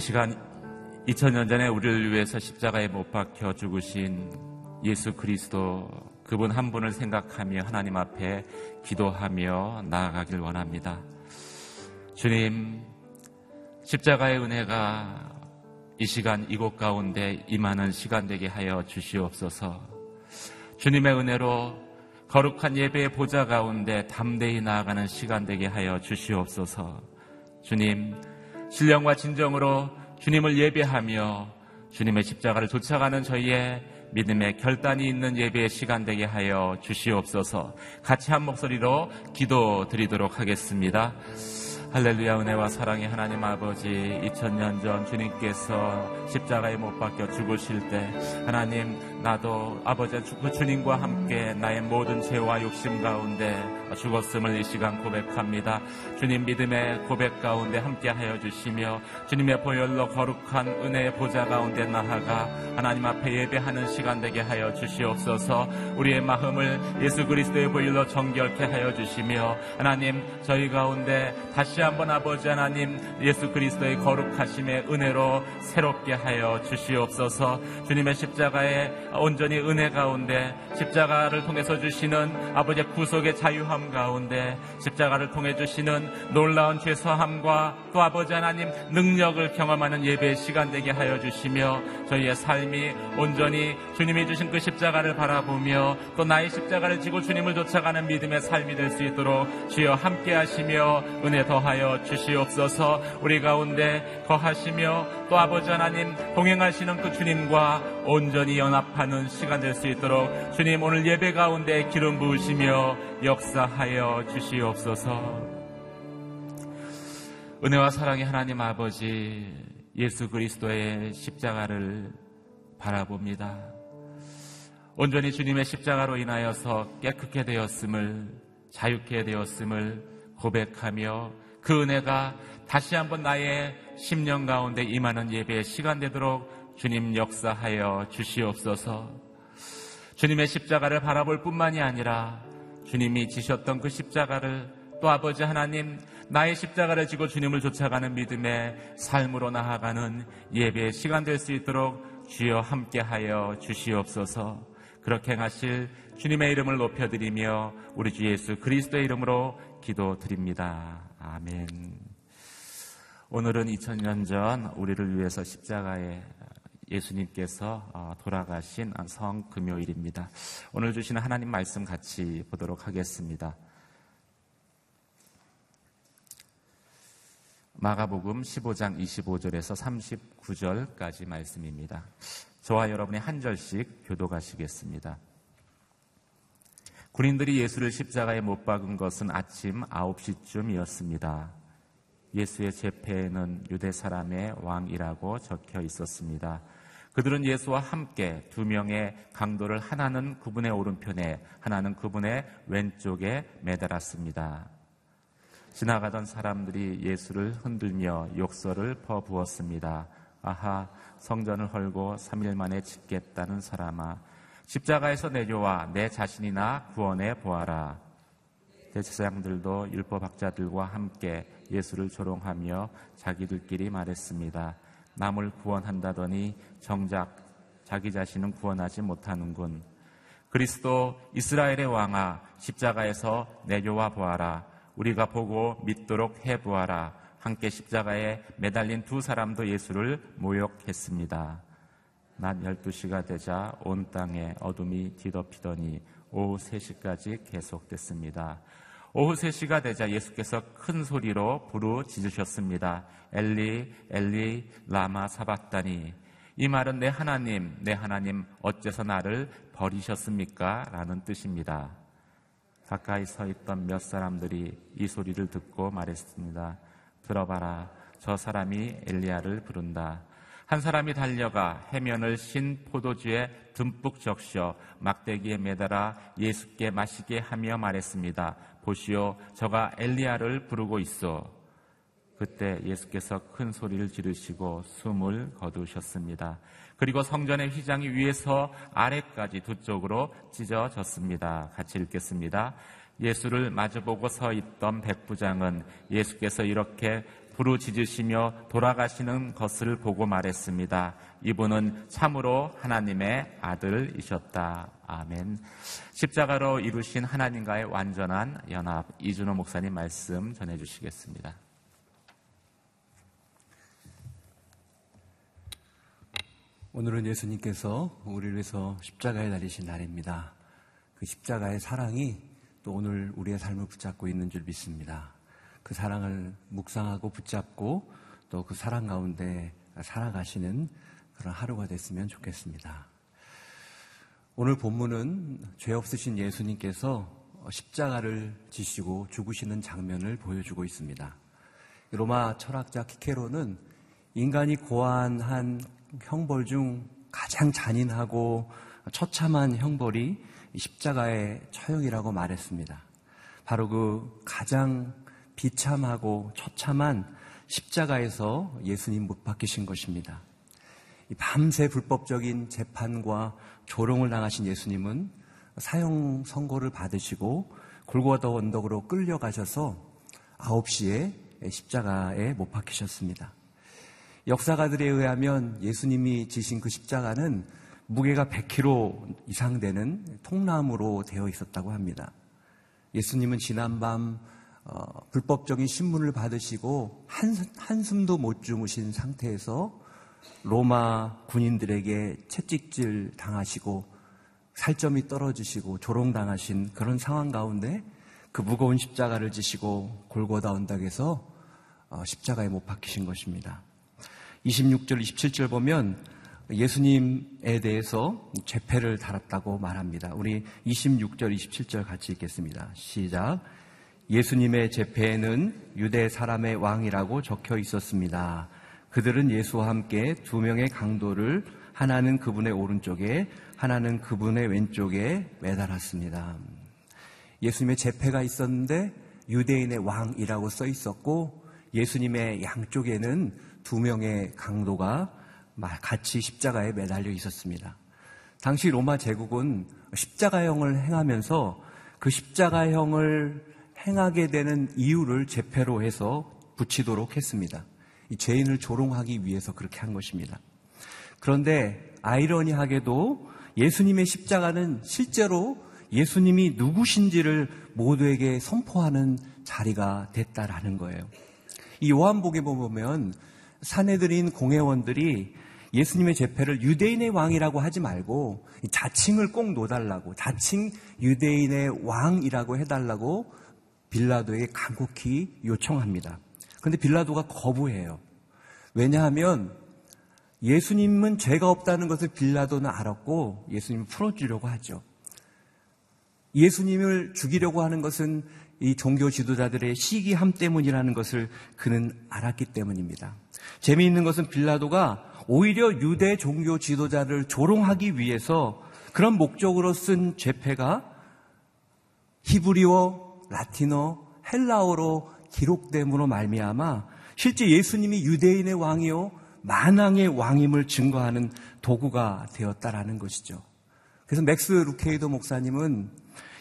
이 시간 2000년 전에 우리를 위해서 십자가에 못 박혀 죽으신 예수 그리스도 그분 한 분을 생각하며 하나님 앞에 기도하며 나아가길 원합니다. 주님, 십자가의 은혜가 이 시간 이곳 가운데 임하는 시간 되게 하여 주시옵소서. 주님의 은혜로 거룩한 예배의 보좌 가운데 담대히 나아가는 시간 되게 하여 주시옵소서. 주님, 신령과 진정으로 주님을 예배하며 주님의 십자가를 쫓아가는 저희의 믿음의 결단이 있는 예배의 시간 되게 하여 주시옵소서. 같이 한 목소리로 기도 드리도록 하겠습니다. 할렐루야 은혜와 사랑의 하나님 아버지 2000년 전 주님께서 십자가에 못 박혀 죽으실 때 하나님 나도 아버지 그 주님과 함께 나의 모든 죄와 욕심 가운데 죽었음을 이 시간 고백합니다. 주님 믿음의 고백 가운데 함께하여 주시며 주님의 보혈로 거룩한 은혜의 보좌 가운데 나아가 하나님 앞에 예배하는 시간 되게 하여 주시옵소서. 우리의 마음을 예수 그리스도의 보혈로 정결케 하여 주시며 하나님 저희 가운데 다시 한번 아버지 하나님 예수 그리스도의 거룩하심의 은혜로 새롭게 하여 주시옵소서. 주님의 십자가의 온전히 은혜 가운데 십자가를 통해서 주시는 아버지의 구속의 자유함 가운데 십자가를 통해 주시는 놀라운 죄사함과 또 아버지 하나님 능력을 경험하는 예배의 시간 되게 하여 주시며 저희의 삶이 온전히 주님이 주신 그 십자가를 바라보며 또 나의 십자가를 지고 주님을 쫓아가는 믿음의 삶이 될 수 있도록 주여 함께 하시며 은혜 더하여 주시옵소서. 우리 가운데 거하시며 또 아버지 하나님 동행하시는 그 주님과 온전히 연합하는 시간 될 수 있도록 주님 오늘 예배 가운데 기름 부으시며 역사하여 주시옵소서. 은혜와 사랑의 하나님 아버지 예수 그리스도의 십자가를 바라봅니다. 온전히 주님의 십자가로 인하여서 깨끗게 되었음을 자유케 되었음을 고백하며 그 은혜가 다시 한번 나의 심령 가운데 임하는 예배의 시간 되도록 주님 역사하여 주시옵소서. 주님의 십자가를 바라볼 뿐만이 아니라 주님이 지셨던 그 십자가를 또 아버지 하나님 나의 십자가를 지고 주님을 쫓아가는 믿음의 삶으로 나아가는 예배의 시간 될 수 있도록 주여 함께하여 주시옵소서. 그렇게 행하실 주님의 이름을 높여드리며 우리 주 예수 그리스도의 이름으로 기도드립니다. 아멘. 오늘은 2000년 전 우리를 위해서 십자가에 예수님께서 어, 돌아가신 성금요일입니다. 오늘 주시는 하나님 말씀 같이 보도록 하겠습니다. 마가복음 15장 25절에서 39절까지 말씀입니다. 저와 여러분이 한 절씩 교도가시겠습니다. 군인들이 예수를 십자가에 못 박은 것은 아침 9시쯤이었습니다. 예수의 제패에는 유대 사람의 왕이라고 적혀 있었습니다. 그들은 예수와 함께 두 명의 강도를 하나는 그분의 오른편에 하나는 그분의 왼쪽에 매달았습니다. 지나가던 사람들이 예수를 흔들며 욕설을 퍼부었습니다. 아하, 성전을 헐고 3일 만에 짓겠다는 사람아, 십자가에서 내려와 내 자신이나 구원해 보아라. 대제사장들도 율법학자들과 함께 예수를 조롱하며 자기들끼리 말했습니다. 남을 구원한다더니 정작 자기 자신은 구원하지 못하는군. 그리스도 이스라엘의 왕아 십자가에서 내려와 보아라. 우리가 보고 믿도록 해 보아라. 함께 십자가에 매달린 두 사람도 예수를 모욕했습니다. 낮 12시가 되자 온 땅에 어둠이 뒤덮이더니 오후 3시까지 계속됐습니다. 오후 3시가 되자 예수께서 큰 소리로 부르짖으셨습니다. 엘리, 엘리, 라마 사박다니. 이 말은 내 하나님, 내 하나님, 어째서 나를 버리셨습니까? 라는 뜻입니다. 가까이 서 있던 몇 사람들이 이 소리를 듣고 말했습니다. 들어봐라. 저 사람이 엘리야를 부른다. 한 사람이 달려가 해면을 신 포도주에 듬뿍 적셔 막대기에 매달아 예수께 마시게 하며 말했습니다. 보시오, 저가 엘리야를 부르고 있어. 그때 예수께서 큰 소리를 지르시고 숨을 거두셨습니다. 그리고 성전의 휘장이 위에서 아래까지 두 쪽으로 찢어졌습니다. 같이 읽겠습니다. 예수를 마주보고 서 있던 백부장은 예수께서 이렇게 부르짖으시며 돌아가시는 것을 보고 말했습니다. 이분은 참으로 하나님의 아들이셨다. 아멘. 십자가로 이루신 하나님과의 완전한 연합 이준호 목사님 말씀 전해 주시겠습니다. 오늘은 예수님께서 우리를 위해서 십자가에 달리신 날입니다. 그 십자가의 사랑이 또 오늘 우리의 삶을 붙잡고 있는 줄 믿습니다. 그 사랑을 묵상하고 붙잡고 또 그 사랑 가운데 살아가시는 그런 하루가 됐으면 좋겠습니다. 오늘 본문은 죄 없으신 예수님께서 십자가를 지시고 죽으시는 장면을 보여주고 있습니다. 로마 철학자 키케로는 인간이 고안한 형벌 중 가장 잔인하고 처참한 형벌이 십자가의 처형이라고 말했습니다. 바로 그 가장 비참하고 처참한 십자가에서 예수님 못 박히신 것입니다. 밤새 불법적인 재판과 조롱을 당하신 예수님은 사형 선고를 받으시고 골고다 언덕으로 끌려가셔서 9시에 십자가에 못 박히셨습니다. 역사가들에 의하면 예수님이 지신 그 십자가는 무게가 100kg 이상 되는 통나무로 되어 있었다고 합니다. 예수님은 지난밤 어, 불법적인 신문을 받으시고 한, 한숨 도 못 주무신 상태에서 로마 군인들에게 채찍질 당하시고 살점이 떨어지시고 조롱당하신 그런 상황 가운데 그 무거운 십자가를 지시고 골고다 언덕에서 어, 십자가에 못 박히신 것입니다. 26절, 27절 보면 예수님에 대해서 죄패를 달았다고 말합니다. 우리 26절, 27절 같이 읽겠습니다. 시작. 예수님의 제패에는 유대 사람의 왕이라고 적혀 있었습니다. 그들은 예수와 함께 두 명의 강도를 하나는 그분의 오른쪽에 하나는 그분의 왼쪽에 매달았습니다. 예수님의 제패가 있었는데 유대인의 왕이라고 써 있었고 예수님의 양쪽에는 두 명의 강도가 같이 십자가에 매달려 있었습니다. 당시 로마 제국은 십자가형을 행하면서 그 십자가형을 행하게 되는 이유를 제패로 해서 붙이도록 했습니다. 이 죄인을 조롱하기 위해서 그렇게 한 것입니다. 그런데 아이러니하게도 예수님의 십자가는 실제로 예수님이 누구신지를 모두에게 선포하는 자리가 됐다라는 거예요. 이 요한복에 보면 사내들인 공회원들이 예수님의 제패를 유대인의 왕이라고 하지 말고 자칭을 꼭 놓달라고 자칭 유대인의 왕이라고 해달라고 빌라도에게 간곡히 요청합니다. 그런데 빌라도가 거부해요. 왜냐하면 예수님은 죄가 없다는 것을 빌라도는 알았고 예수님을 풀어주려고 하죠. 예수님을 죽이려고 하는 것은 이 종교 지도자들의 시기함 때문이라는 것을 그는 알았기 때문입니다. 재미있는 것은 빌라도가 오히려 유대 종교 지도자를 조롱하기 위해서 그런 목적으로 쓴 죄패가 히브리어, 라틴어, 헬라어로 기록됨으로 말미암아 실제 예수님이 유대인의 왕이요 만왕의 왕임을 증거하는 도구가 되었다라는 것이죠. 그래서 맥스 루케이도 목사님은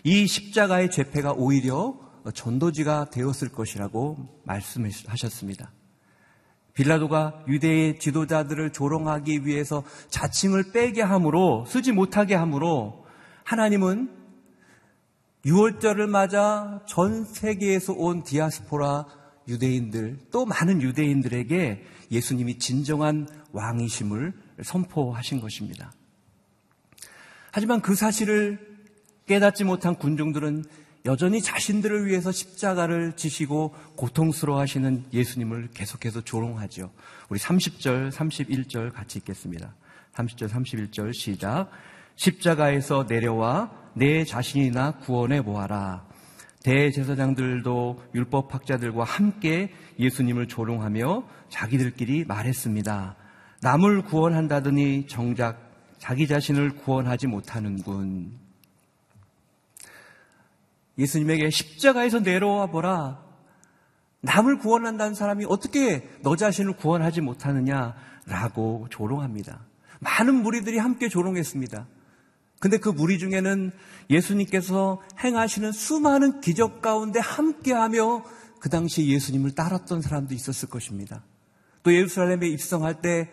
이 십자가의 죄패가 오히려 전도지가 되었을 것이라고 말씀하셨습니다. 빌라도가 유대의 지도자들을 조롱하기 위해서 자칭을 빼게 함으로 쓰지 못하게 함으로 하나님은 6월절을 맞아 전 세계에서 온 디아스포라 유대인들 또 많은 유대인들에게 예수님이 진정한 왕이심을 선포하신 것입니다. 하지만 그 사실을 깨닫지 못한 군중들은 여전히 자신들을 위해서 십자가를 지시고 고통스러워 하시는 예수님을 계속해서 조롱하죠. 우리 30절, 31절 같이 읽겠습니다. 30절, 31절 시작. 십자가에서 내려와 내 자신이나 구원해 보아라. 대제사장들도 율법학자들과 함께 예수님을 조롱하며 자기들끼리 말했습니다. 남을 구원한다더니 정작 자기 자신을 구원하지 못하는군. 예수님에게 십자가에서 내려와 보라. 남을 구원한다는 사람이 어떻게 너 자신을 구원하지 못하느냐라고 조롱합니다. 많은 무리들이 함께 조롱했습니다. 근데 그 무리 중에는 예수님께서 행하시는 수많은 기적 가운데 함께하며 그 당시 예수님을 따랐던 사람도 있었을 것입니다. 또 예루살렘에 입성할 때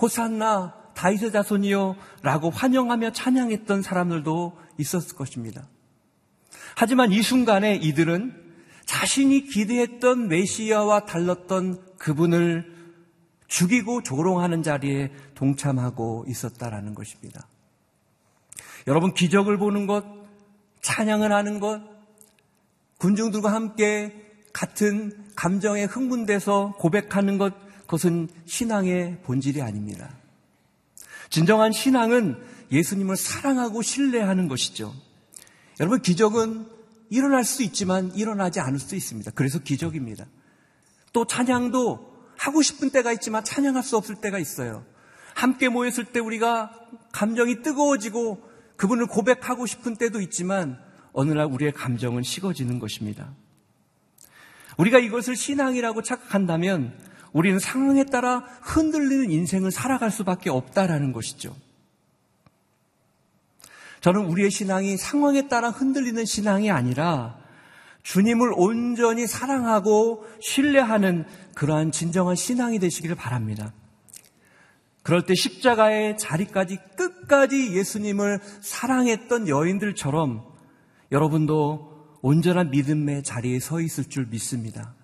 호산나 다이세 자손이요 라고 환영하며 찬양했던 사람들도 있었을 것입니다. 하지만 이 순간에 이들은 자신이 기대했던 메시아와 달랐던 그분을 죽이고 조롱하는 자리에 동참하고 있었다라는 것입니다. 여러분 기적을 보는 것, 찬양을 하는 것, 군중들과 함께 같은 감정에 흥분돼서 고백하는 것, 그것은 신앙의 본질이 아닙니다. 진정한 신앙은 예수님을 사랑하고 신뢰하는 것이죠. 여러분, 기적은 일어날 수 있지만 일어나지 않을 수 있습니다. 그래서 기적입니다. 또 찬양도 하고 싶은 때가 있지만 찬양할 수 없을 때가 있어요. 함께 모였을 때 우리가 감정이 뜨거워지고 그분을 고백하고 싶은 때도 있지만 어느 날 우리의 감정은 식어지는 것입니다. 우리가 이것을 신앙이라고 착각한다면 우리는 상황에 따라 흔들리는 인생을 살아갈 수밖에 없다라는 것이죠. 저는 우리의 신앙이 상황에 따라 흔들리는 신앙이 아니라 주님을 온전히 사랑하고 신뢰하는 그러한 진정한 신앙이 되시기를 바랍니다. 그럴 때 십자가의 자리까지 끝까지 예수님을 사랑했던 여인들처럼 여러분도 온전한 믿음의 자리에 서 있을 줄 믿습니다.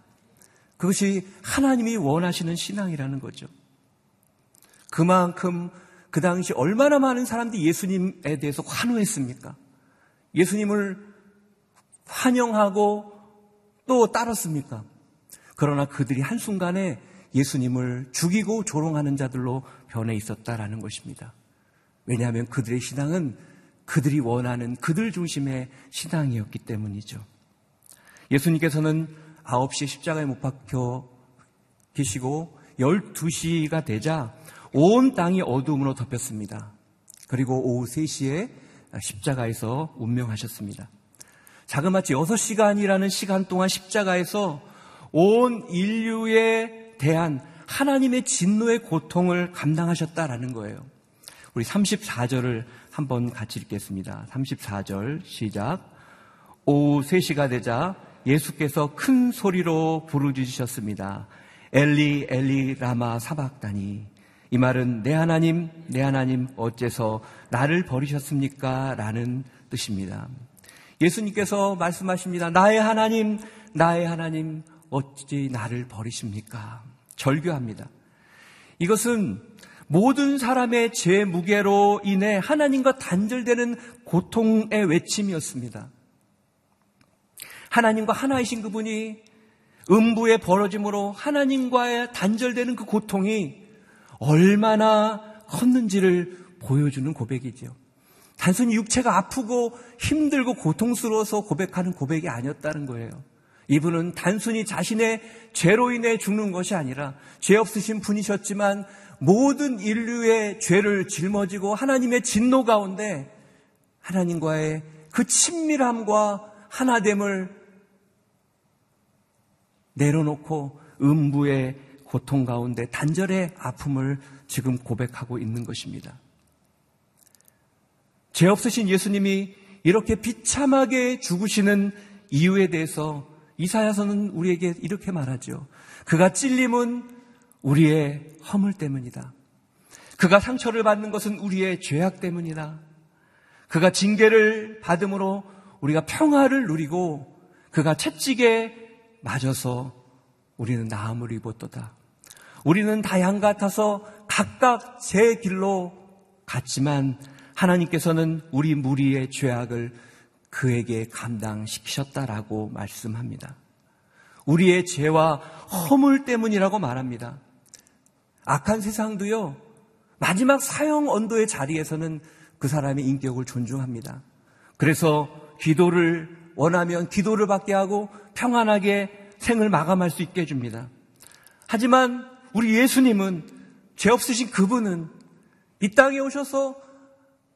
그것이 하나님이 원하시는 신앙이라는 거죠. 그만큼 그 당시 얼마나 많은 사람들이 예수님에 대해서 환호했습니까? 예수님을 환영하고 또 따랐습니까? 그러나 그들이 한순간에 예수님을 죽이고 조롱하는 자들로 변해 있었다라는 것입니다. 왜냐하면 그들의 신앙은 그들이 원하는 그들 중심의 신앙이었기 때문이죠. 예수님께서는 9시에 십자가에 못 박혀 계시고 12시가 되자 온 땅이 어둠으로 덮였습니다. 그리고 오후 3시에 십자가에서 운명하셨습니다. 자그마치 6시간이라는 시간 동안 십자가에서 온 인류에 대한 하나님의 진노의 고통을 감당하셨다라는 거예요. 우리 34절을 한번 같이 읽겠습니다. 34절 시작. 오후 3시가 되자 예수께서 큰 소리로 부르짖으셨습니다. 엘리 엘리 라마 사박다니 이 말은 내 하나님 내 하나님 어째서 나를 버리셨습니까? 라는 뜻입니다. 예수님께서 말씀하십니다. 나의 하나님 나의 하나님 어찌 나를 버리십니까? 절규합니다. 이것은 모든 사람의 죄 무게로 인해 하나님과 단절되는 고통의 외침이었습니다. 하나님과 하나이신 그분이 음부의 벌어짐으로 하나님과의 단절되는 그 고통이 얼마나 컸는지를 보여주는 고백이죠. 단순히 육체가 아프고 힘들고 고통스러워서 고백하는 고백이 아니었다는 거예요. 이분은 단순히 자신의 죄로 인해 죽는 것이 아니라 죄 없으신 분이셨지만 모든 인류의 죄를 짊어지고 하나님의 진노 가운데 하나님과의 그 친밀함과 하나됨을 내려놓고 음부의 고통 가운데 단절의 아픔을 지금 고백하고 있는 것입니다. 죄 없으신 예수님이 이렇게 비참하게 죽으시는 이유에 대해서 이사야서는 우리에게 이렇게 말하죠. 그가 찔림은 우리의 허물 때문이다. 그가 상처를 받는 것은 우리의 죄악 때문이다. 그가 징계를 받음으로 우리가 평화를 누리고 그가 채찍에 맞아서 우리는 나음을 입었도다. 우리는 다 양 같아서 각각 제 길로 갔지만 하나님께서는 우리 무리의 죄악을 그에게 감당시키셨다라고 말씀합니다. 우리의 죄와 허물 때문이라고 말합니다. 악한 세상도요, 마지막 사형 언도의 자리에서는 그 사람의 인격을 존중합니다. 그래서 기도를 원하면 기도를 받게 하고 평안하게 생을 마감할 수 있게 해줍니다. 하지만 우리 예수님은 죄 없으신 그분은 이 땅에 오셔서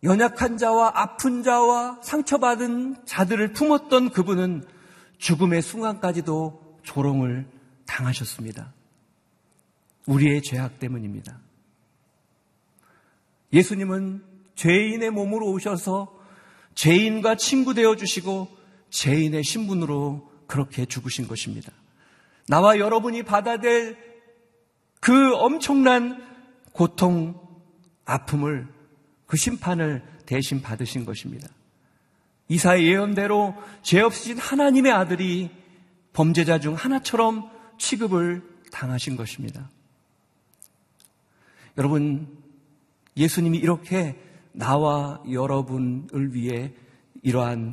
연약한 자와 아픈 자와 상처받은 자들을 품었던 그분은 죽음의 순간까지도 조롱을 당하셨습니다. 우리의 죄악 때문입니다. 예수님은 죄인의 몸으로 오셔서 죄인과 친구 되어 주시고 죄인의 신분으로 그렇게 죽으신 것입니다. 나와 여러분이 받아들 그 엄청난 고통, 아픔을 그 심판을 대신 받으신 것입니다. 이사의 예언대로 죄 없으신 하나님의 아들이 범죄자 중 하나처럼 취급을 당하신 것입니다. 여러분, 예수님이 이렇게 나와 여러분을 위해 이러한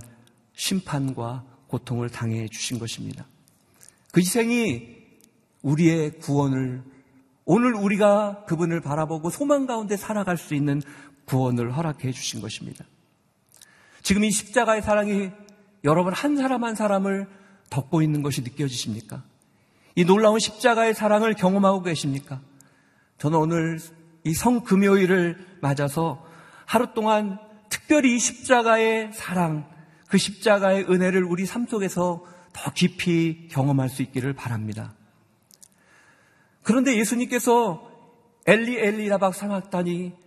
심판과 고통을 당해 주신 것입니다. 그 희생이 우리의 구원을 오늘 우리가 그분을 바라보고 소망 가운데 살아갈 수 있는 구원을 허락해 주신 것입니다. 지금 이 십자가의 사랑이 여러분 한 사람 한 사람을 덮고 있는 것이 느껴지십니까? 이 놀라운 십자가의 사랑을 경험하고 계십니까? 저는 오늘 이 성금요일을 맞아서 하루 동안 특별히 이 십자가의 사랑, 그 십자가의 은혜를 우리 삶 속에서 더 깊이 경험할 수 있기를 바랍니다. 그런데 예수님께서 엘리 엘리 라박 삼았다니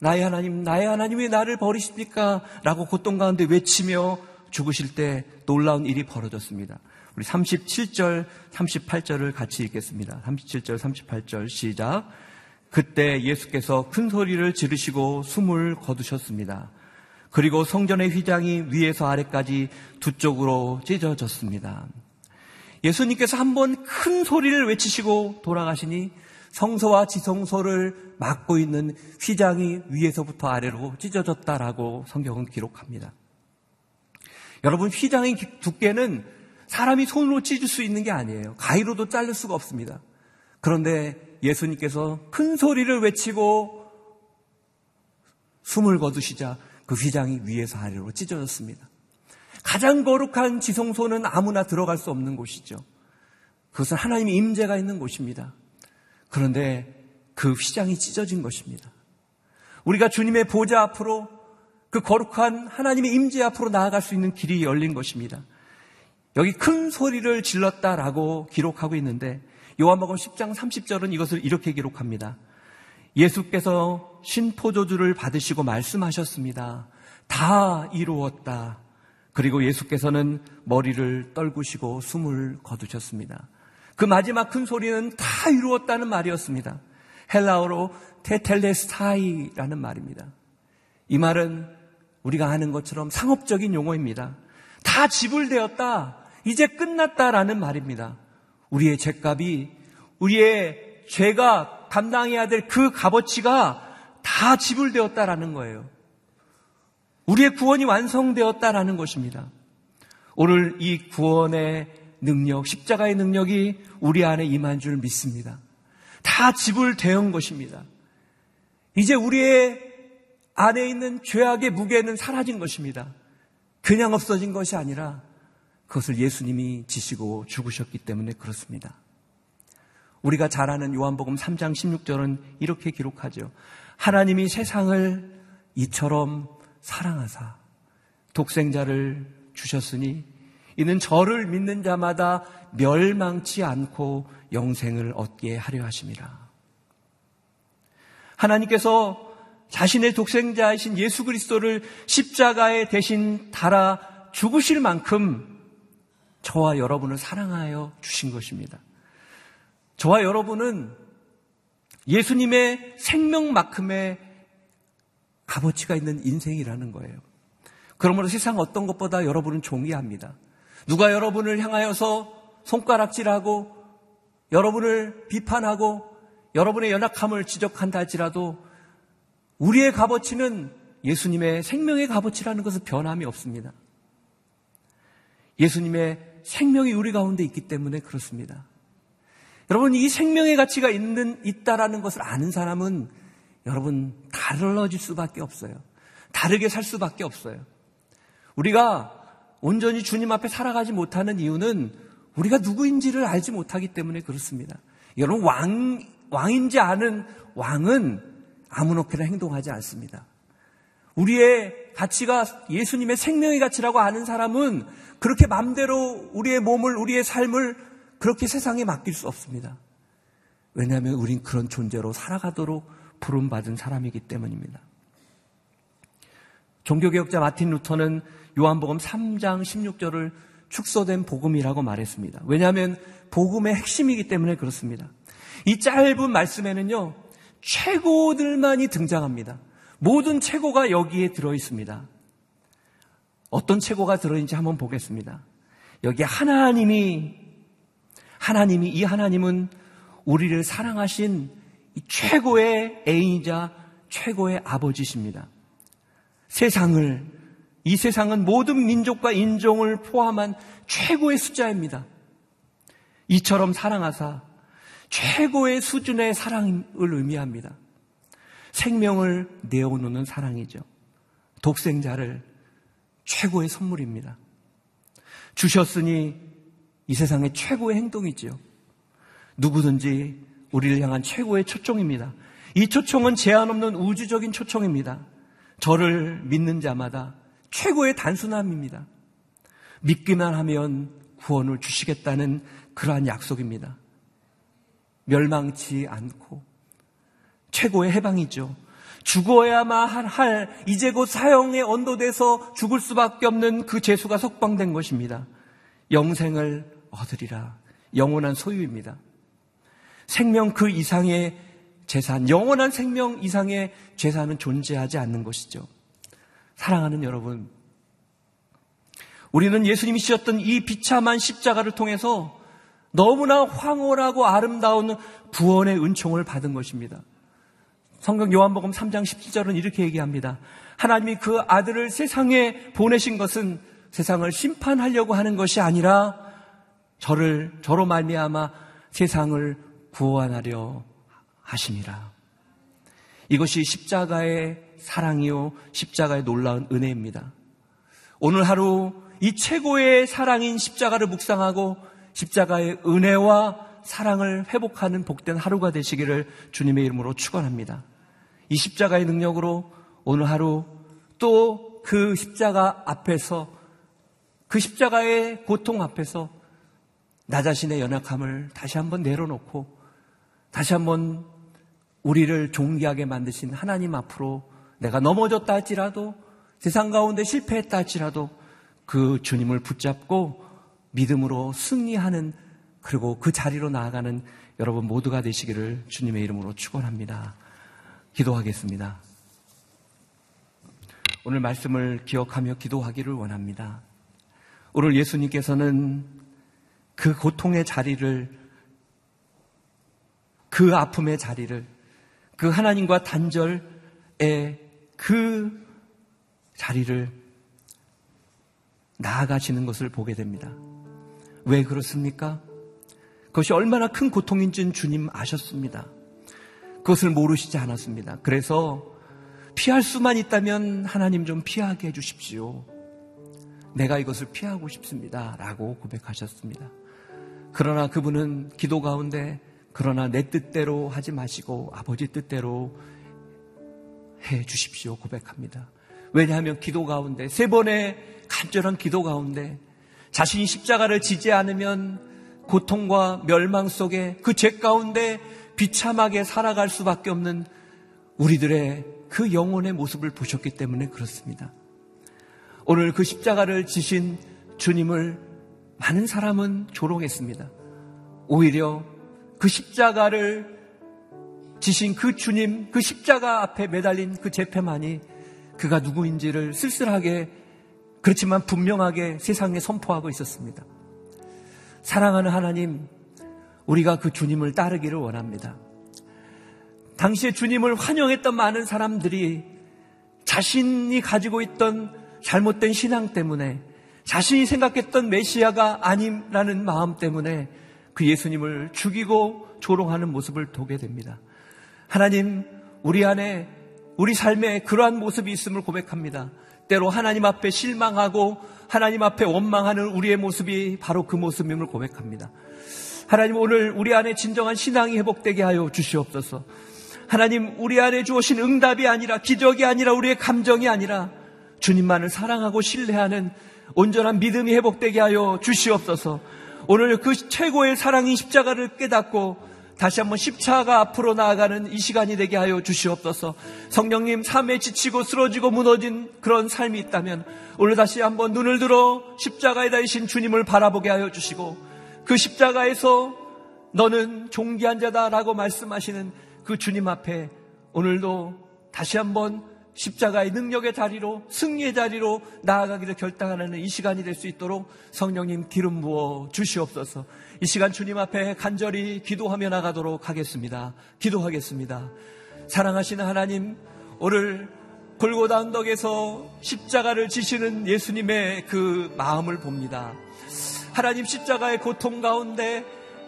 나의 하나님, 나의 하나님 왜 나를 버리십니까? 라고 고통 가운데 외치며 죽으실 때 놀라운 일이 벌어졌습니다. 우리 37절, 38절을 같이 읽겠습니다. 37절, 38절 시작. 그때 예수께서 큰 소리를 지르시고 숨을 거두셨습니다. 그리고 성전의 휘장이 위에서 아래까지 두 쪽으로 찢어졌습니다. 예수님께서 한 번 큰 소리를 외치시고 돌아가시니 성소와 지성소를 막고 있는 휘장이 위에서부터 아래로 찢어졌다라고 성경은 기록합니다. 여러분, 휘장의 두께는 사람이 손으로 찢을 수 있는 게 아니에요. 가위로도 자를 수가 없습니다. 그런데 예수님께서 큰 소리를 외치고 숨을 거두시자 그 휘장이 위에서 아래로 찢어졌습니다. 가장 거룩한 지성소는 아무나 들어갈 수 없는 곳이죠. 그것은 하나님의 임재가 있는 곳입니다. 그런데 그 휘장이 찢어진 것입니다. 우리가 주님의 보좌 앞으로 그 거룩한 하나님의 임재 앞으로 나아갈 수 있는 길이 열린 것입니다. 여기 큰 소리를 질렀다라고 기록하고 있는데 요한복음 10장 30절은 이것을 이렇게 기록합니다. 예수께서 신포도주를 받으시고 말씀하셨습니다. 다 이루었다. 그리고 예수께서는 머리를 떨구시고 숨을 거두셨습니다. 그 마지막 큰 소리는 다 이루었다는 말이었습니다. 헬라어로 테텔레스타이라는 말입니다. 이 말은 우리가 아는 것처럼 상업적인 용어입니다. 다 지불되었다. 이제 끝났다라는 말입니다. 우리의 죄값이 우리의 죄가 감당해야 될 그 값어치가 다 지불되었다라는 거예요. 우리의 구원이 완성되었다라는 것입니다. 오늘 이 구원의 능력, 십자가의 능력이 우리 안에 임한 줄 믿습니다. 다 지불되은 것입니다. 이제 우리의 안에 있는 죄악의 무게는 사라진 것입니다. 그냥 없어진 것이 아니라 그것을 예수님이 지시고 죽으셨기 때문에 그렇습니다. 우리가 잘 아는 요한복음 3장 16절은 이렇게 기록하죠. 하나님이 세상을 이처럼 사랑하사 독생자를 주셨으니 이는 저를 믿는 자마다 멸망치 않고 영생을 얻게 하려 하심이라. 하나님께서 자신의 독생자이신 예수 그리스도를 십자가에 대신 달아 죽으실 만큼 저와 여러분을 사랑하여 주신 것입니다. 저와 여러분은 예수님의 생명만큼의 값어치가 있는 인생이라는 거예요. 그러므로 세상 어떤 것보다 여러분은 존귀합니다. 누가 여러분을 향하여서 손가락질하고 여러분을 비판하고 여러분의 연약함을 지적한다 할지라도 우리의 값어치는 예수님의 생명의 값어치라는 것은 변함이 없습니다. 예수님의 생명이 우리 가운데 있기 때문에 그렇습니다. 여러분, 이 생명의 가치가 있는, 있다라는 것을 아는 사람은 여러분, 달라질 수밖에 없어요. 다르게 살 수밖에 없어요. 우리가 온전히 주님 앞에 살아가지 못하는 이유는 우리가 누구인지를 알지 못하기 때문에 그렇습니다. 여러분, 왕, 왕인지 아는 왕은 아무렇게나 행동하지 않습니다. 우리의 가치가 예수님의 생명의 가치라고 아는 사람은 그렇게 마음대로 우리의 몸을, 우리의 삶을 그렇게 세상에 맡길 수 없습니다. 왜냐하면 우린 그런 존재로 살아가도록 부름받은 사람이기 때문입니다. 종교개혁자 마틴 루터는 요한복음 3장 16절을 축소된 복음이라고 말했습니다. 왜냐하면 복음의 핵심이기 때문에 그렇습니다. 이 짧은 말씀에는요, 최고들만이 등장합니다. 모든 최고가 여기에 들어 있습니다. 어떤 최고가 들어있는지 한번 보겠습니다. 여기 하나님이, 하나님이, 이 하나님은 우리를 사랑하신 최고의 애인이자 최고의 아버지십니다. 세상을 이 세상은 모든 민족과 인종을 포함한 최고의 숫자입니다. 이처럼 사랑하사 최고의 수준의 사랑을 의미합니다. 생명을 내어놓는 사랑이죠. 독생자를 최고의 선물입니다. 주셨으니 이 세상의 최고의 행동이지요. 누구든지 우리를 향한 최고의 초종입니다. 이 초청은 제한 없는 우주적인 초청입니다. 저를 믿는 자마다 최고의 단순함입니다. 믿기만 하면 구원을 주시겠다는 그러한 약속입니다. 멸망치 않고 최고의 해방이죠. 죽어야만 할 이제 곧 사형에 언도돼서 죽을 수밖에 없는 그 죄수가 석방된 것입니다. 영생을 얻으리라. 영원한 소유입니다. 생명 그 이상의 재산, 영원한 생명 이상의 재산은 존재하지 않는 것이죠. 사랑하는 여러분, 우리는 예수님이 지셨던 이 비참한 십자가를 통해서 너무나 황홀하고 아름다운 구원의 은총을 받은 것입니다. 성경 요한복음 3장 17절은 이렇게 얘기합니다. 하나님이 그 아들을 세상에 보내신 것은 세상을 심판하려고 하는 것이 아니라 저를 저로 말미암아 세상을 구원하려 하심이라. 이것이 십자가의 사랑이요 십자가의 놀라운 은혜입니다. 오늘 하루 이 최고의 사랑인 십자가를 묵상하고 십자가의 은혜와 사랑을 회복하는 복된 하루가 되시기를 주님의 이름으로 축원합니다. 이 십자가의 능력으로 오늘 하루 또 그 십자가 앞에서 그 십자가의 고통 앞에서 나 자신의 연약함을 다시 한번 내려놓고 다시 한번 우리를 존귀하게 만드신 하나님 앞으로 내가 넘어졌다 할지라도 세상 가운데 실패했다 할지라도 그 주님을 붙잡고 믿음으로 승리하는 그리고 그 자리로 나아가는 여러분 모두가 되시기를 주님의 이름으로 축원합니다. 기도하겠습니다. 오늘 말씀을 기억하며 기도하기를 원합니다. 오늘 예수님께서는 그 고통의 자리를 그 아픔의 자리를 그 하나님과 단절의 그 자리를 나아가시는 것을 보게 됩니다. 왜 그렇습니까? 그것이 얼마나 큰 고통인지는 주님 아셨습니다. 그것을 모르시지 않았습니다. 그래서 피할 수만 있다면 하나님 좀 피하게 해주십시오. 내가 이것을 피하고 싶습니다. 라고 고백하셨습니다. 그러나 그분은 기도 가운데 그러나 내 뜻대로 하지 마시고 아버지 뜻대로 해 주십시오. 고백합니다. 왜냐하면 기도 가운데, 세 번의 간절한 기도 가운데 자신이 십자가를 지지 않으면 고통과 멸망 속에 그 죄 가운데 비참하게 살아갈 수밖에 없는 우리들의 그 영혼의 모습을 보셨기 때문에 그렇습니다. 오늘 그 십자가를 지신 주님을 많은 사람은 조롱했습니다. 오히려 그 십자가를 지신 그 주님, 그 십자가 앞에 매달린 그 제패만이 그가 누구인지를 쓸쓸하게 그렇지만 분명하게 세상에 선포하고 있었습니다. 사랑하는 하나님, 우리가 그 주님을 따르기를 원합니다. 당시에 주님을 환영했던 많은 사람들이 자신이 가지고 있던 잘못된 신앙 때문에 자신이 생각했던 메시아가 아님라는 마음 때문에 그 예수님을 죽이고 조롱하는 모습을 보게 됩니다. 하나님, 우리 안에 우리 삶에 그러한 모습이 있음을 고백합니다. 때로 하나님 앞에 실망하고 하나님 앞에 원망하는 우리의 모습이 바로 그 모습임을 고백합니다. 하나님 오늘 우리 안에 진정한 신앙이 회복되게 하여 주시옵소서. 하나님 우리 안에 주어진 응답이 아니라 기적이 아니라 우리의 감정이 아니라 주님만을 사랑하고 신뢰하는 온전한 믿음이 회복되게 하여 주시옵소서. 오늘 그 최고의 사랑인 십자가를 깨닫고 다시 한번 십자가 앞으로 나아가는 이 시간이 되게 하여 주시옵소서. 성령님 삶에 지치고 쓰러지고 무너진 그런 삶이 있다면 오늘 다시 한번 눈을 들어 십자가에 다이신 주님을 바라보게 하여 주시고 그 십자가에서 너는 종기한 자다라고 말씀하시는 그 주님 앞에 오늘도 다시 한번 십자가의 능력의 자리로 승리의 자리로 나아가기를 결단하는 이 시간이 될 수 있도록 성령님 기름 부어 주시옵소서. 이 시간 주님 앞에 간절히 기도하며 나가도록 하겠습니다. 기도하겠습니다. 사랑하시는 하나님, 오늘 골고다 언덕에서 십자가를 지시는 예수님의 그 마음을 봅니다. 하나님 십자가의 고통 가운데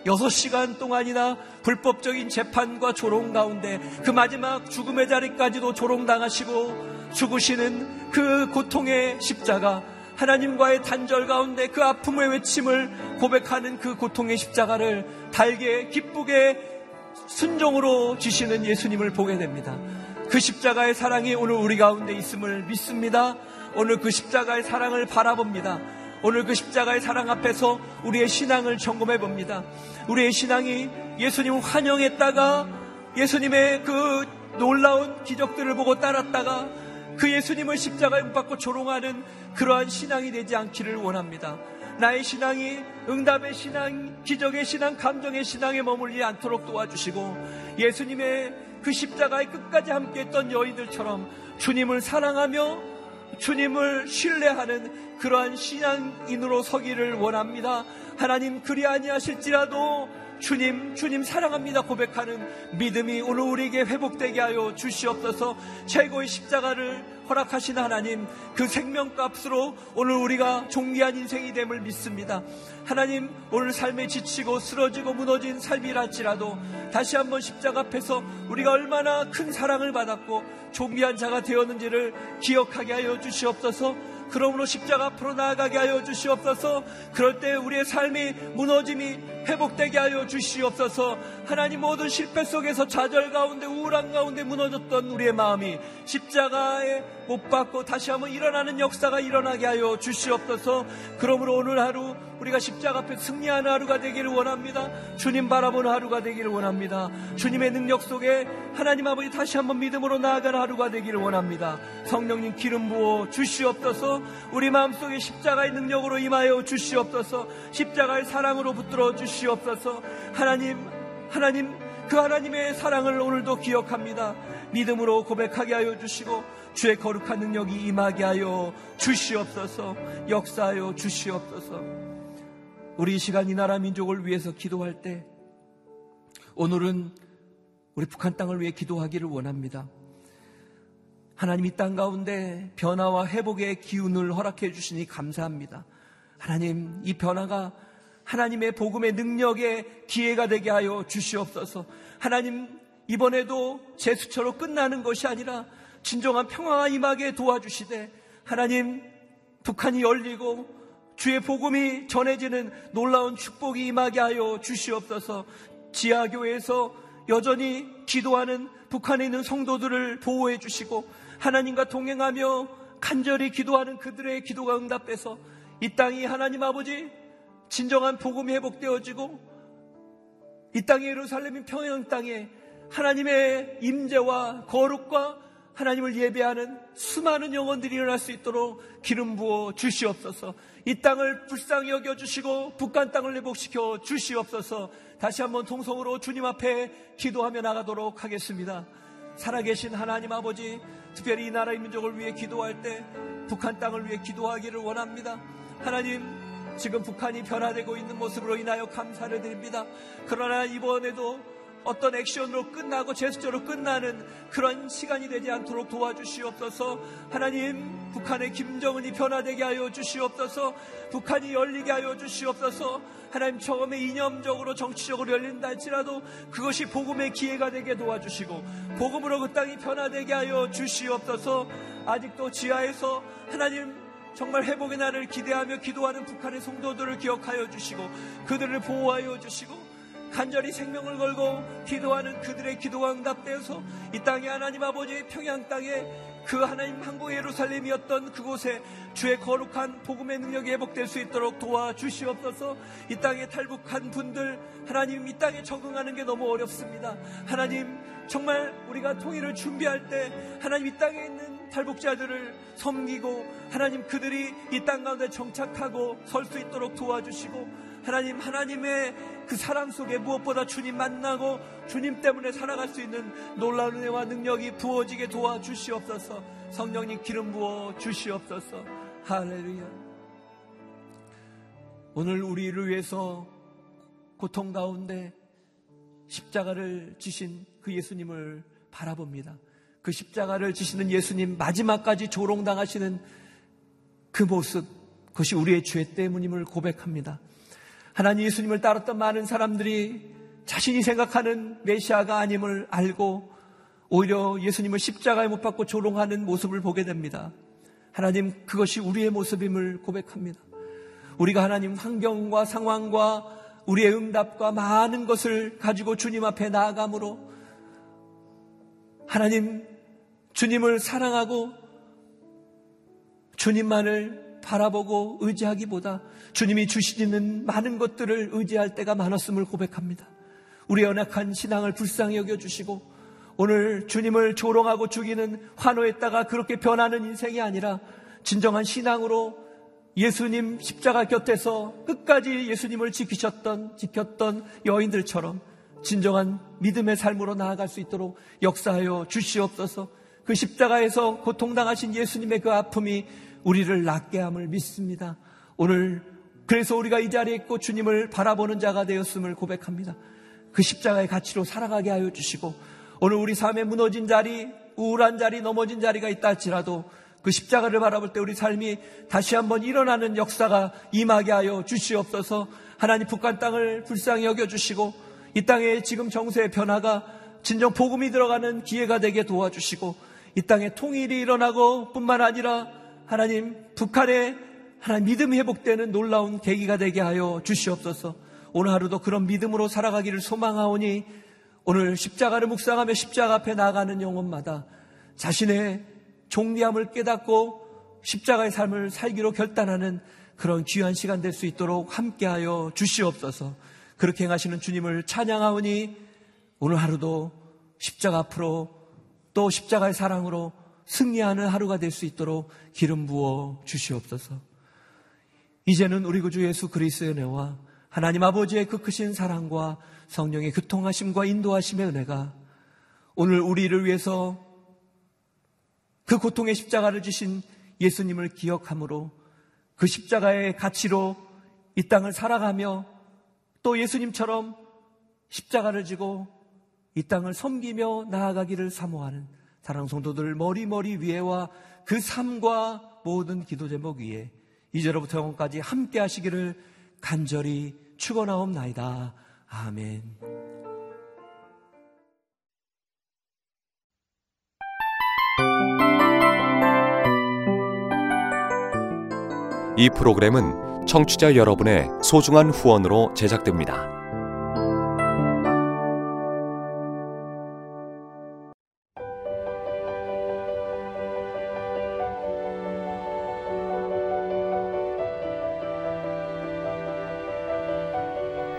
6시간 동안이나 불법적인 재판과 조롱 가운데 그 마지막 죽음의 자리까지도 조롱당하시고 죽으시는 그 고통의 십자가 하나님과의 단절 가운데 그 아픔의 외침을 고백하는 그 고통의 십자가를 달게 기쁘게 순종으로 주시는 예수님을 보게 됩니다. 그 십자가의 사랑이 오늘 우리 가운데 있음을 믿습니다. 오늘 그 십자가의 사랑을 바라봅니다. 오늘 그 십자가의 사랑 앞에서 우리의 신앙을 점검해 봅니다. 우리의 신앙이 예수님을 환영했다가 예수님의 그 놀라운 기적들을 보고 따랐다가 그 예수님을 십자가에 못 박고 조롱하는 그러한 신앙이 되지 않기를 원합니다. 나의 신앙이 응답의 신앙, 기적의 신앙, 감정의 신앙에 머물지 않도록 도와주시고 예수님의 그 십자가에 끝까지 함께했던 여인들처럼 주님을 사랑하며 주님을 신뢰하는 그러한 신앙인으로 서기를 원합니다. 하나님 그리 아니하실지라도 주님, 주님 사랑합니다 고백하는 믿음이 오늘 우리에게 회복되게 하여 주시옵소서 최고의 십자가를 허락하신 하나님 그 생명값으로 오늘 우리가 종기한 인생이 됨을 믿습니다. 하나님 오늘 삶에 지치고 쓰러지고 무너진 삶이랄지라도 다시 한번 십자가 앞에서 우리가 얼마나 큰 사랑을 받았고 종기한 자가 되었는지를 기억하게 하여 주시옵소서 그러므로 십자가 앞으로 나아가게 하여 주시옵소서. 그럴 때 우리의 삶이 무너짐이 회복되게 하여 주시옵소서. 하나님 모든 실패 속에서 좌절 가운데 우울한 가운데 무너졌던 우리의 마음이 십자가에 못 박고 다시 한번 일어나는 역사가 일어나게 하여 주시옵소서. 그러므로 오늘 하루 우리가 십자가 앞에 승리하는 하루가 되기를 원합니다. 주님 바라보는 하루가 되기를 원합니다. 주님의 능력 속에 하나님 아버지 다시 한번 믿음으로 나아가는 하루가 되기를 원합니다. 성령님 기름 부어 주시옵소서. 우리 마음속에 십자가의 능력으로 임하여 주시옵소서. 십자가의 사랑으로 붙들어 주시옵소서. 하나님, 하나님 그 하나님의 사랑을 오늘도 기억합니다. 믿음으로 고백하게 하여 주시고 주의 거룩한 능력이 임하게 하여 주시옵소서. 역사하여 주시옵소서. 우리 이 시간 이 나라 민족을 위해서 기도할 때 오늘은 우리 북한 땅을 위해 기도하기를 원합니다. 하나님 이 땅 가운데 변화와 회복의 기운을 허락해 주시니 감사합니다. 하나님 이 변화가 하나님의 복음의 능력의 기회가 되게 하여 주시옵소서. 하나님 이번에도 제수처로 끝나는 것이 아니라 진정한 평화가 임하게 도와주시되 하나님 북한이 열리고 주의 복음이 전해지는 놀라운 축복이 임하게 하여 주시옵소서. 지하교회에서 여전히 기도하는 북한에 있는 성도들을 보호해 주시고 하나님과 동행하며 간절히 기도하는 그들의 기도가 응답돼서 이 땅이 하나님 아버지 진정한 복음이 회복되어지고 이 땅이 예루살렘인 평양 땅에 하나님의 임재와 거룩과 하나님을 예배하는 수많은 영혼들이 일어날 수 있도록 기름 부어 주시옵소서. 이 땅을 불쌍히 여겨 주시고 북한 땅을 회복시켜 주시옵소서. 다시 한번 통성으로 주님 앞에 기도하며 나가도록 하겠습니다. 살아계신 하나님 아버지, 특별히 이 나라의 민족을 위해 기도할 때 북한 땅을 위해 기도하기를 원합니다. 하나님, 지금 북한이 변화되고 있는 모습으로 인하여 감사를 드립니다. 그러나 이번에도 어떤 액션으로 끝나고 제스처로 끝나는 그런 시간이 되지 않도록 도와주시옵소서. 하나님, 북한의 김정은이 변화되게 하여 주시옵소서. 북한이 열리게 하여 주시옵소서. 하나님 처음에 이념적으로 정치적으로 열린다 할지라도 그것이 복음의 기회가 되게 도와주시고 복음으로 그 땅이 변화되게 하여 주시옵소서. 아직도 지하에서 하나님 정말 회복의 날을 기대하며 기도하는 북한의 성도들을 기억하여 주시고 그들을 보호하여 주시고 간절히 생명을 걸고 기도하는 그들의 기도가 응답되어서 이 땅에 하나님 아버지 평양 땅에 그 하나님 항구 예루살렘이었던 그곳에 주의 거룩한 복음의 능력이 회복될 수 있도록 도와주시옵소서. 이 땅에 탈북한 분들 하나님 이 땅에 적응하는 게 너무 어렵습니다. 하나님 정말 우리가 통일을 준비할 때 하나님 이 땅에 있는 탈북자들을 섬기고 하나님 그들이 이 땅 가운데 정착하고 설 수 있도록 도와주시고 하나님, 하나님의 그 사랑 속에 무엇보다 주님 만나고 주님 때문에 살아갈 수 있는 놀라운 은혜와 능력이 부어지게 도와주시옵소서. 성령님 기름 부어 주시옵소서. 할렐루야. 오늘 우리를 위해서 고통 가운데 십자가를 지신 그 예수님을 바라봅니다. 그 십자가를 지시는 예수님 마지막까지 조롱당하시는 그 모습, 그것이 우리의 죄 때문임을 고백합니다. 하나님 예수님을 따랐던 많은 사람들이 자신이 생각하는 메시아가 아님을 알고 오히려 예수님을 십자가에 못 박고 조롱하는 모습을 보게 됩니다. 하나님 그것이 우리의 모습임을 고백합니다. 우리가 하나님 환경과 상황과 우리의 응답과 많은 것을 가지고 주님 앞에 나아감으로 하나님 주님을 사랑하고 주님만을 바라보고 의지하기보다 주님이 주시는 많은 것들을 의지할 때가 많았음을 고백합니다. 우리 연약한 신앙을 불쌍히 여겨주시고 오늘 주님을 조롱하고 죽이는 환호했다가 그렇게 변하는 인생이 아니라 진정한 신앙으로 예수님 십자가 곁에서 끝까지 예수님을 지키셨던, 지켰던 여인들처럼 진정한 믿음의 삶으로 나아갈 수 있도록 역사하여 주시옵소서 그 십자가에서 고통당하신 예수님의 그 아픔이 우리를 낫게 함을 믿습니다. 오늘 그래서 우리가 이 자리에 있고 주님을 바라보는 자가 되었음을 고백합니다. 그 십자가의 가치로 살아가게 하여 주시고 오늘 우리 삶에 무너진 자리, 우울한 자리, 넘어진 자리가 있다 할지라도 그 십자가를 바라볼 때 우리 삶이 다시 한번 일어나는 역사가 임하게 하여 주시옵소서 하나님 북한 땅을 불쌍히 여겨주시고 이 땅에 지금 정세의 변화가 진정 복음이 들어가는 기회가 되게 도와주시고 이 땅에 통일이 일어나고 뿐만 아니라 하나님 북한의 하나님 믿음이 회복되는 놀라운 계기가 되게 하여 주시옵소서 오늘 하루도 그런 믿음으로 살아가기를 소망하오니 오늘 십자가를 묵상하며 십자가 앞에 나가는 영혼마다 자신의 종리함을 깨닫고 십자가의 삶을 살기로 결단하는 그런 귀한 시간 될 수 있도록 함께하여 주시옵소서. 그렇게 행하시는 주님을 찬양하오니 오늘 하루도 십자가 앞으로 또 십자가의 사랑으로 승리하는 하루가 될 수 있도록 기름 부어 주시옵소서. 이제는 우리 구주 예수 그리스도의 은혜와 하나님 아버지의 그 크신 사랑과 성령의 교통하심과 인도하심의 은혜가 오늘 우리를 위해서 그 고통의 십자가를 주신 예수님을 기억함으로 그 십자가의 가치로 이 땅을 살아가며 또 예수님처럼 십자가를 지고 이 땅을 섬기며 나아가기를 사모하는 사랑 성도들 머리머리 위에와 그 삶과 모든 기도 제목 위에 이제로부터 영원까지 함께 하시기를 간절히 축원하옵나이다. 아멘. 이 프로그램은 청취자 여러분의 소중한 후원으로 제작됩니다.